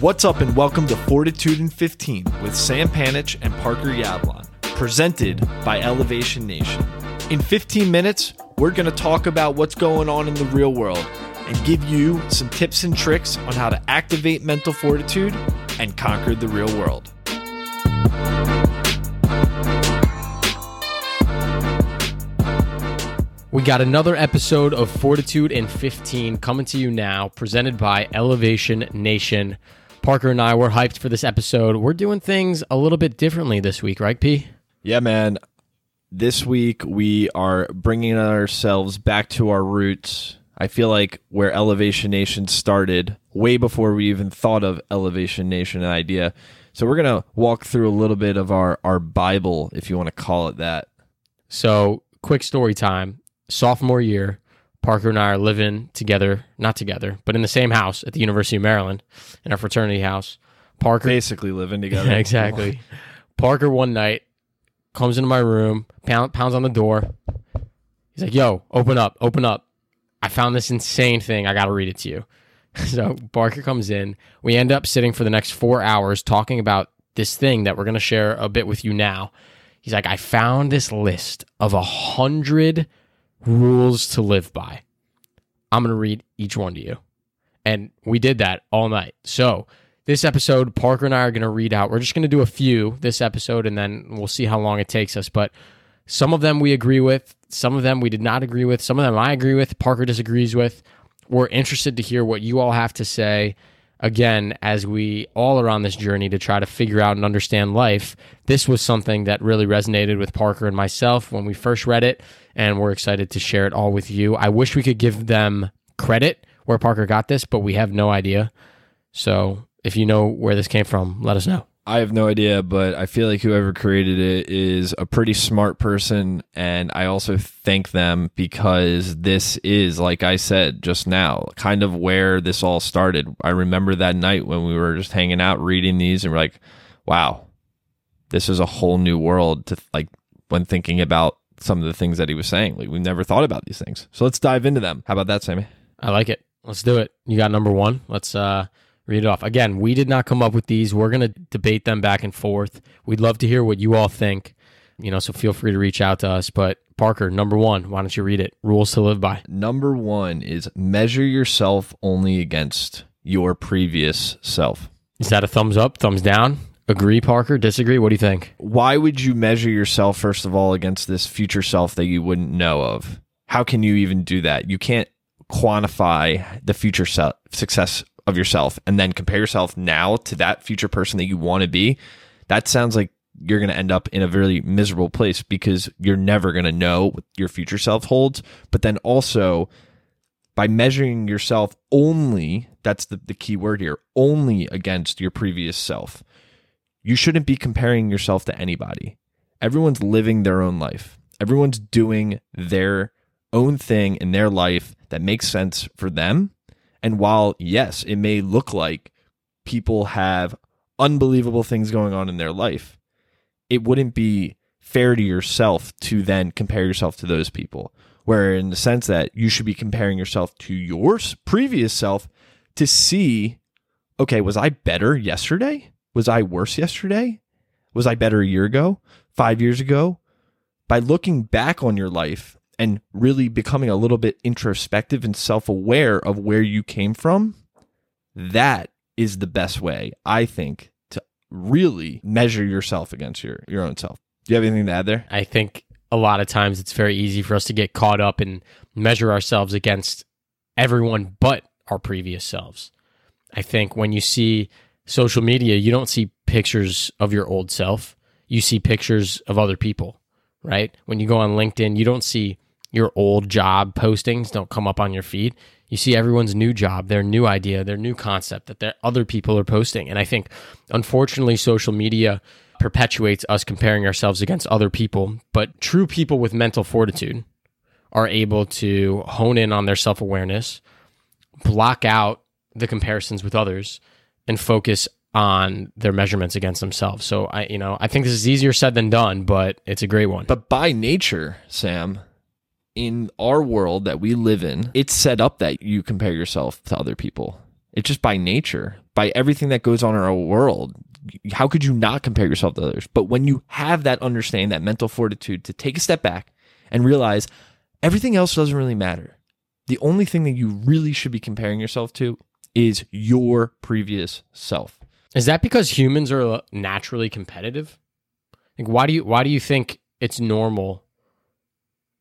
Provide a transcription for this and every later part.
What's up, and welcome to Fortitude in 15 with Sam Panich and Parker Yablon, presented by Elevation Nation. In 15 minutes, we're going to talk about what's going on in the real world and give you some tips and tricks on how to activate mental fortitude and conquer the real world. We got another episode of Fortitude in 15 coming to you now, presented by Elevation Nation. Parker and I were hyped for this episode. We're doing things a little bit differently this week, right, P? Yeah, man. This week we are bringing ourselves back to our roots. I feel like where Elevation Nation started, way before we even thought of Elevation Nation idea. So we're gonna walk through a little bit of our our Bible, if you want to call it that. So, quick story time. Sophomore year, Parker and I are living together, not together, but in the same house at the University of Maryland, in our fraternity house. Parker Basically living together. Exactly. Parker one night comes into my room, pound, pounds on the door. He's like, "Yo, open up, open up! I found this insane thing. I got to read it to you." So Parker comes in. We end up sitting for the next four hours talking about this thing that we're going to share a bit with you now. He's like, "I found this list of a hundred rules to live by. I'm going to read each one to you." And we did that all night. So this episode, Parker and I are going to read out. We're just going to do a few this episode and then we'll see how long it takes us. But some of them we agree with, some of them we did not agree with, some of them I agree with, Parker disagrees with. We're interested to hear what you all have to say. Again, as we all are on this journey to try to figure out and understand life, this was something that really resonated with Parker and myself when we first read it, and we're excited to share it all with you. I wish we could give them credit where Parker got this, but we have no idea. So if you know where this came from, let us know. I have no idea, but I feel like whoever created it is a pretty smart person. And I also thank them because this is, like I said just now, kind of where this all started. I remember that night when we were just hanging out reading these and we're like, wow, this is a whole new world to like when thinking about some of the things that he was saying. Like we've never thought about these things. So let's dive into them. How about that, Sammy? I like it. Let's do it. You got number one. Let's uh, read it off. Again, we did not come up with these. We're going to debate them back and forth. We'd love to hear what you all think. You know, so feel free to reach out to us. But Parker, number one, why don't you read it? Rules to live by. Number one is measure yourself only against your previous self. Is that a thumbs up, thumbs down? Agree, Parker? Disagree? What do you think? Why would you measure yourself, first of all, against this future self that you wouldn't know of? How can you even do that? You can't quantify the future success of yourself and then compare yourself now to that future person that you want to be. That sounds like you're going to end up in a very miserable place because you're never going to know what your future self holds. But then also, by measuring yourself only, that's the, the key word here, only against your previous self, you shouldn't be comparing yourself to anybody. Everyone's living their own life, everyone's doing their own thing in their life that makes sense for them. And while, yes, it may look like people have unbelievable things going on in their life, it wouldn't be fair to yourself to then compare yourself to those people. Where, in the sense that you should be comparing yourself to your previous self to see, okay, was I better yesterday? Was I worse yesterday? Was I better a year ago? Five years ago? By looking back on your life and really becoming a little bit introspective and self aware of where you came from, that is the best way, I think, to really measure yourself against your, your own self. Do you have anything to add there? I think a lot of times it's very easy for us to get caught up and measure ourselves against everyone but our previous selves. I think when you see social media, you don't see pictures of your old self. You see pictures of other people, right? When you go on LinkedIn, you don't see your old job postings don't come up on your feed. You see everyone's new job, their new idea, their new concept that their other people are posting. And I think unfortunately social media perpetuates us comparing ourselves against other people, but true people with mental fortitude are able to hone in on their self-awareness, block out the comparisons with others and focus on their measurements against themselves. So I you know, I think this is easier said than done, but it's a great one. But by nature, Sam, in our world that we live in, it's set up that you compare yourself to other people. It's just by nature, by everything that goes on in our world. How could you not compare yourself to others? But when you have that understanding, that mental fortitude to take a step back and realize everything else doesn't really matter. The only thing that you really should be comparing yourself to is your previous self. Is that because humans are naturally competitive? Like why do you why do you think it's normal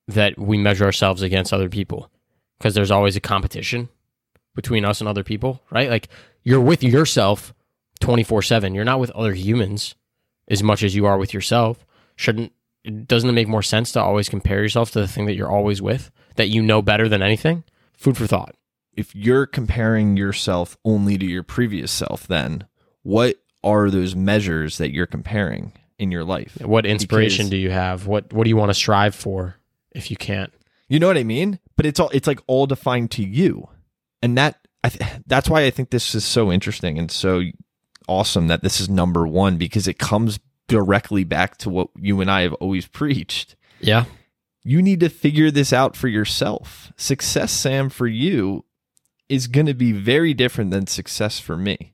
that we measure ourselves against other people? Because there's always a competition between us and other people, right? Like you're with yourself 24/7. You're not with other humans as much as you are with yourself. Shouldn't doesn't it make more sense to always compare yourself to the thing that you're always with that you know better than anything? Food for thought. If you're comparing yourself only to your previous self, then what are those measures that you're comparing in your life? What inspiration Because- do you have? What what do you want to strive for if you can't? You know what I mean? But it's all it's like all defined to you, and that I th- that's why I think this is so interesting and so awesome that this is number one because it comes directly back to what you and I have always preached. Yeah. You need to figure this out for yourself. Success, Sam, for you is going to be very different than success for me.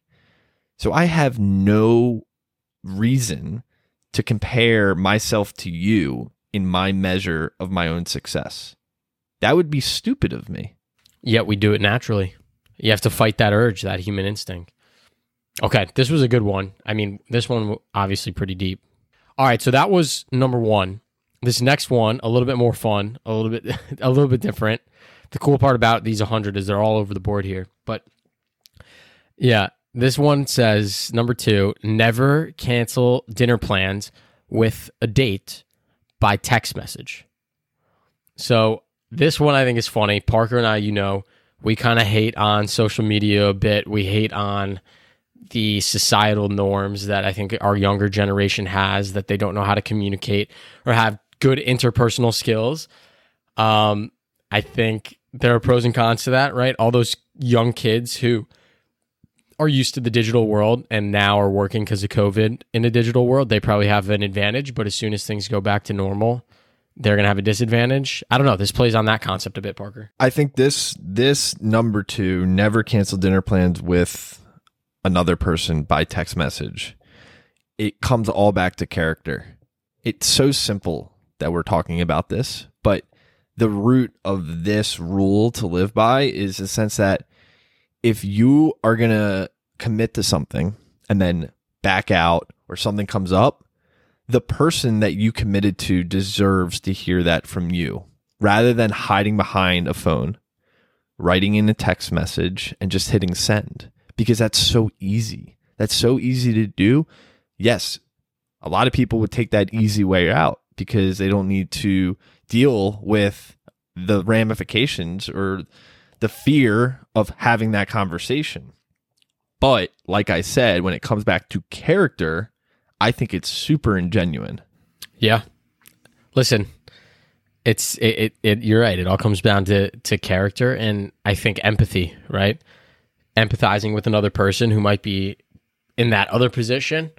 So I have no reason to compare myself to you in my measure of my own success. That would be stupid of me. Yet we do it naturally. You have to fight that urge, that human instinct. Okay, this was a good one. I mean, this one obviously pretty deep. All right, so that was number 1. This next one, a little bit more fun, a little bit a little bit different. The cool part about these 100 is they're all over the board here. But yeah, this one says number 2, never cancel dinner plans with a date by text message. So, this one I think is funny. Parker and I, you know, we kind of hate on social media a bit. We hate on the societal norms that I think our younger generation has that they don't know how to communicate or have good interpersonal skills. Um, I think there are pros and cons to that, right? All those young kids who are used to the digital world and now are working because of COVID in a digital world, they probably have an advantage. But as soon as things go back to normal, they're going to have a disadvantage. I don't know. This plays on that concept a bit, Parker. I think this this number 2 never cancel dinner plans with another person by text message. It comes all back to character. It's so simple that we're talking about this, but the root of this rule to live by is the sense that if you are going to commit to something and then back out or something comes up, the person that you committed to deserves to hear that from you rather than hiding behind a phone, writing in a text message, and just hitting send because that's so easy. That's so easy to do. Yes, a lot of people would take that easy way out because they don't need to deal with the ramifications or the fear of having that conversation. But like I said, when it comes back to character, I think it's super ingenuine. Yeah. Listen, it's it, it, it you're right. It all comes down to to character and I think empathy, right? Empathizing with another person who might be in that other position.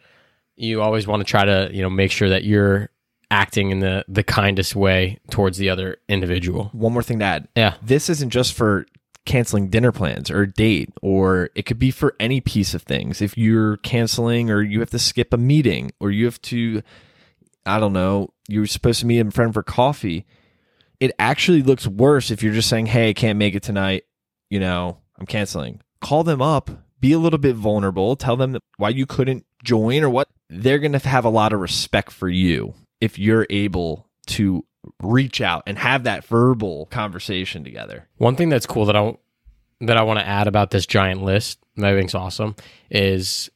You always want to try to, you know, make sure that you're acting in the the kindest way towards the other individual. One more thing to add. Yeah. This isn't just for canceling dinner plans or a date, or it could be for any piece of things. If you're canceling or you have to skip a meeting or you have to, I don't know, you're supposed to meet a friend for coffee, it actually looks worse if you're just saying, hey, I can't make it tonight. You know, I'm canceling. Call them up, be a little bit vulnerable, tell them why you couldn't join or what. They're going to have a lot of respect for you if you're able to reach out and have that verbal conversation together. One thing that's cool that I that I want to add about this giant list that I think's awesome is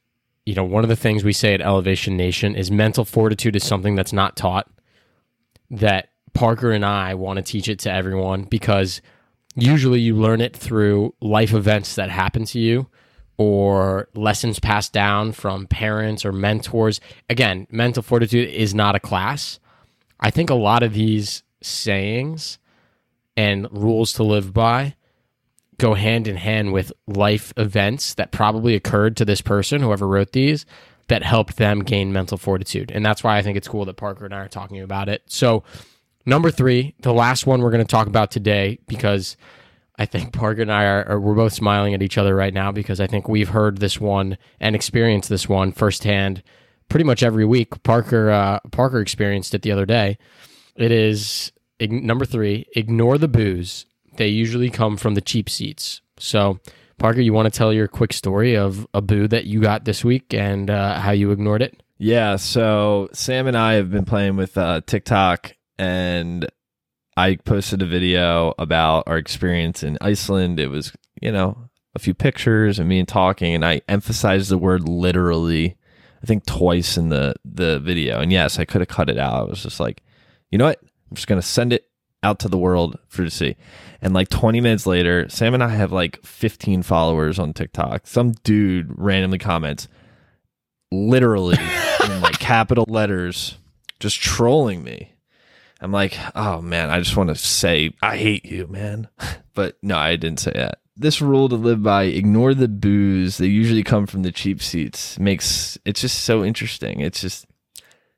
you know one of the things we say at Elevation Nation is mental fortitude is something that's not taught. That Parker and I want to teach it to everyone because usually you learn it through life events that happen to you or lessons passed down from parents or mentors. Again, mental fortitude is not a class. I think a lot of these sayings and rules to live by go hand in hand with life events that probably occurred to this person, whoever wrote these, that helped them gain mental fortitude. And that's why I think it's cool that Parker and I are talking about it. So, number three, the last one we're going to talk about today, because I think Parker and I are, are we're both smiling at each other right now because I think we've heard this one and experienced this one firsthand pretty much every week. Parker uh, Parker experienced it the other day. It is ig- number three. Ignore the boos. They usually come from the cheap seats. So, Parker, you want to tell your quick story of a boo that you got this week and uh, how you ignored it? Yeah, so Sam and I have been playing with uh, TikTok, and I posted a video about our experience in Iceland. It was, you know, a few pictures and me and talking, and I emphasized the word literally, I think twice in the the video. And yes, I could have cut it out. I was just like, you know what? I'm just gonna send it out to the world for to see. And like 20 minutes later, Sam and I have like 15 followers on TikTok. Some dude randomly comments, literally in like capital letters, just trolling me. I'm like, oh man, I just want to say, I hate you, man. But no, I didn't say that. This rule to live by ignore the boos. They usually come from the cheap seats. Makes it's just so interesting. It's just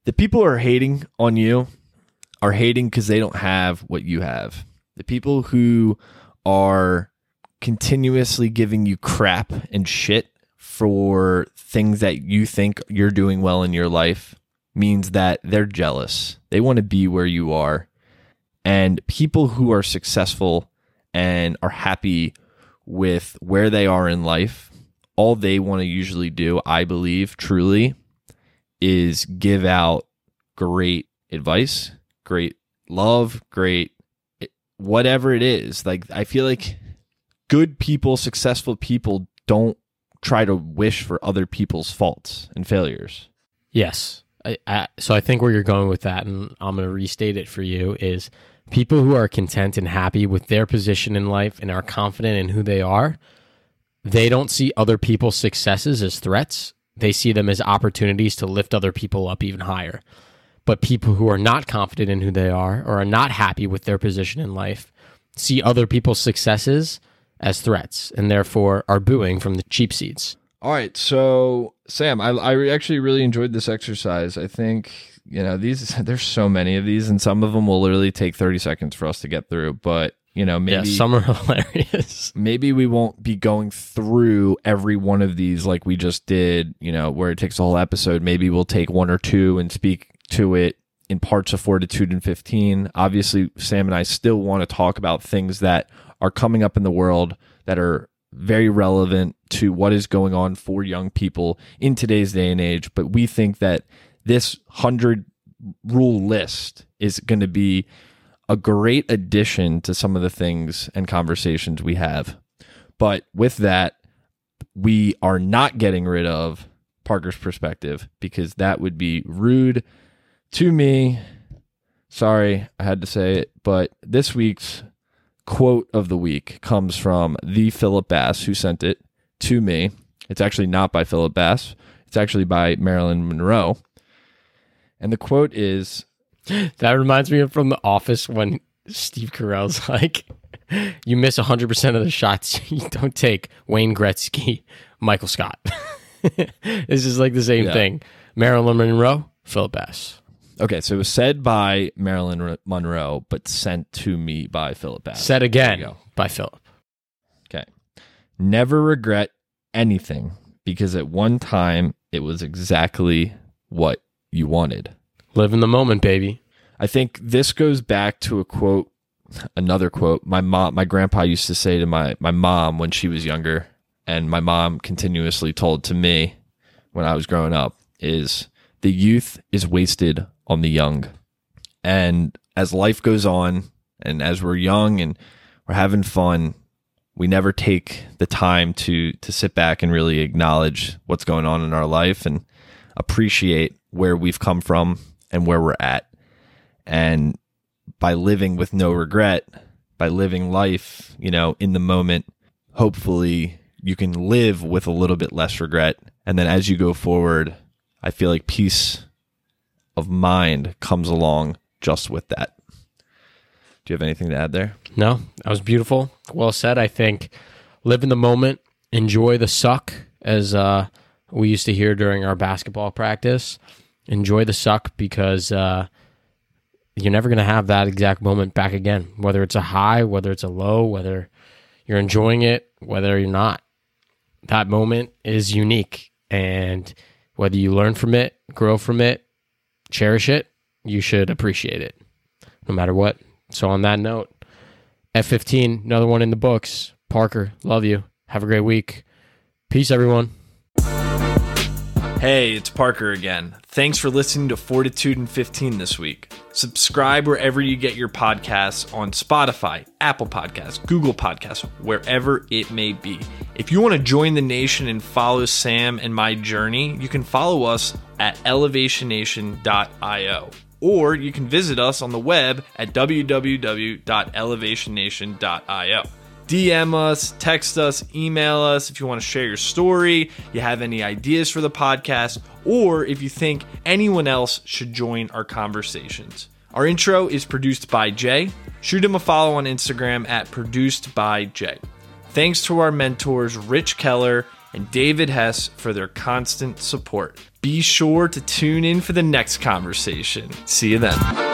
the people are hating on you are hating because they don't have what you have. The people who are continuously giving you crap and shit for things that you think you're doing well in your life means that they're jealous. They want to be where you are. And people who are successful and are happy with where they are in life, all they want to usually do, I believe, truly, is give out great advice, great love, great eh, whatever it is. Like, I feel like good people, successful people don't try to wish for other people's faults and failures. Yes. I, I, so I think where you're going with that, and I'm going to restate it for you, is people who are content and happy with their position in life and are confident in who they are, they don't see other people's successes as threats. They see them as opportunities to lift other people up even higher. But people who are not confident in who they are or are not happy with their position in life see other people's successes as threats and therefore are booing from the cheap seats. All right, so Sam, I, I actually really enjoyed this exercise. I think you know these. There's so many of these, and some of them will literally take 30 seconds for us to get through. But you know, maybe yeah, some are hilarious. Maybe we won't be going through every one of these like we just did. You know, where it takes a whole episode. Maybe we'll take one or two and speak to it in parts of Fortitude in 15. Obviously, Sam and I still want to talk about things that are coming up in the world that are very relevant to what is going on for young people in today's day and age. But we think that this 100 rule list is going to be a great addition to some of the things and conversations we have. But with that, we are not getting rid of Parker's perspective because that would be rude to me. Sorry, I had to say it, but this week's quote of the week comes from the Philip Bass who sent it to me. It's actually not by Philip Bass. It's actually by Marilyn Monroe. And the quote is That reminds me of from The Office when Steve Carell's like, You miss 100% of the shots you don't take. Wayne Gretzky, Michael Scott. this is like the same Yeah. thing. Marilyn Monroe, Philip Bass. Okay, so it was said by Marilyn Monroe, but sent to me by Philip Bass. Said again by Philip. Okay. Never regret anything because at one time it was exactly what you wanted. Live in the moment, baby. I think this goes back to a quote, another quote. My mom, my grandpa used to say to my my mom when she was younger, and my mom continuously told to me when I was growing up is the youth is wasted on the young. And as life goes on, and as we're young and we're having fun, we never take the time to to sit back and really acknowledge what's going on in our life and appreciate where we've come from and where we're at. And by living with no regret, by living life, you know, in the moment, hopefully you can live with a little bit less regret. And then as you go forward, I feel like peace of mind comes along just with that. Do you have anything to add there? No, that was beautiful. Well said. I think live in the moment, enjoy the suck, as uh, we used to hear during our basketball practice. Enjoy the suck because uh, you're never going to have that exact moment back again, whether it's a high, whether it's a low, whether you're enjoying it, whether you're not. That moment is unique. And whether you learn from it, grow from it, cherish it, you should appreciate it no matter what. So, on that note, F15, another one in the books. Parker, love you. Have a great week. Peace, everyone. Hey, it's Parker again. Thanks for listening to Fortitude in 15 this week. Subscribe wherever you get your podcasts on Spotify, Apple Podcasts, Google Podcasts, wherever it may be. If you want to join the nation and follow Sam and my journey, you can follow us at elevationnation.io or you can visit us on the web at www.elevationnation.io. DM us, text us, email us if you want to share your story, you have any ideas for the podcast, or if you think anyone else should join our conversations. Our intro is produced by Jay. Shoot him a follow on Instagram at produced by Jay. Thanks to our mentors, Rich Keller and David Hess, for their constant support. Be sure to tune in for the next conversation. See you then.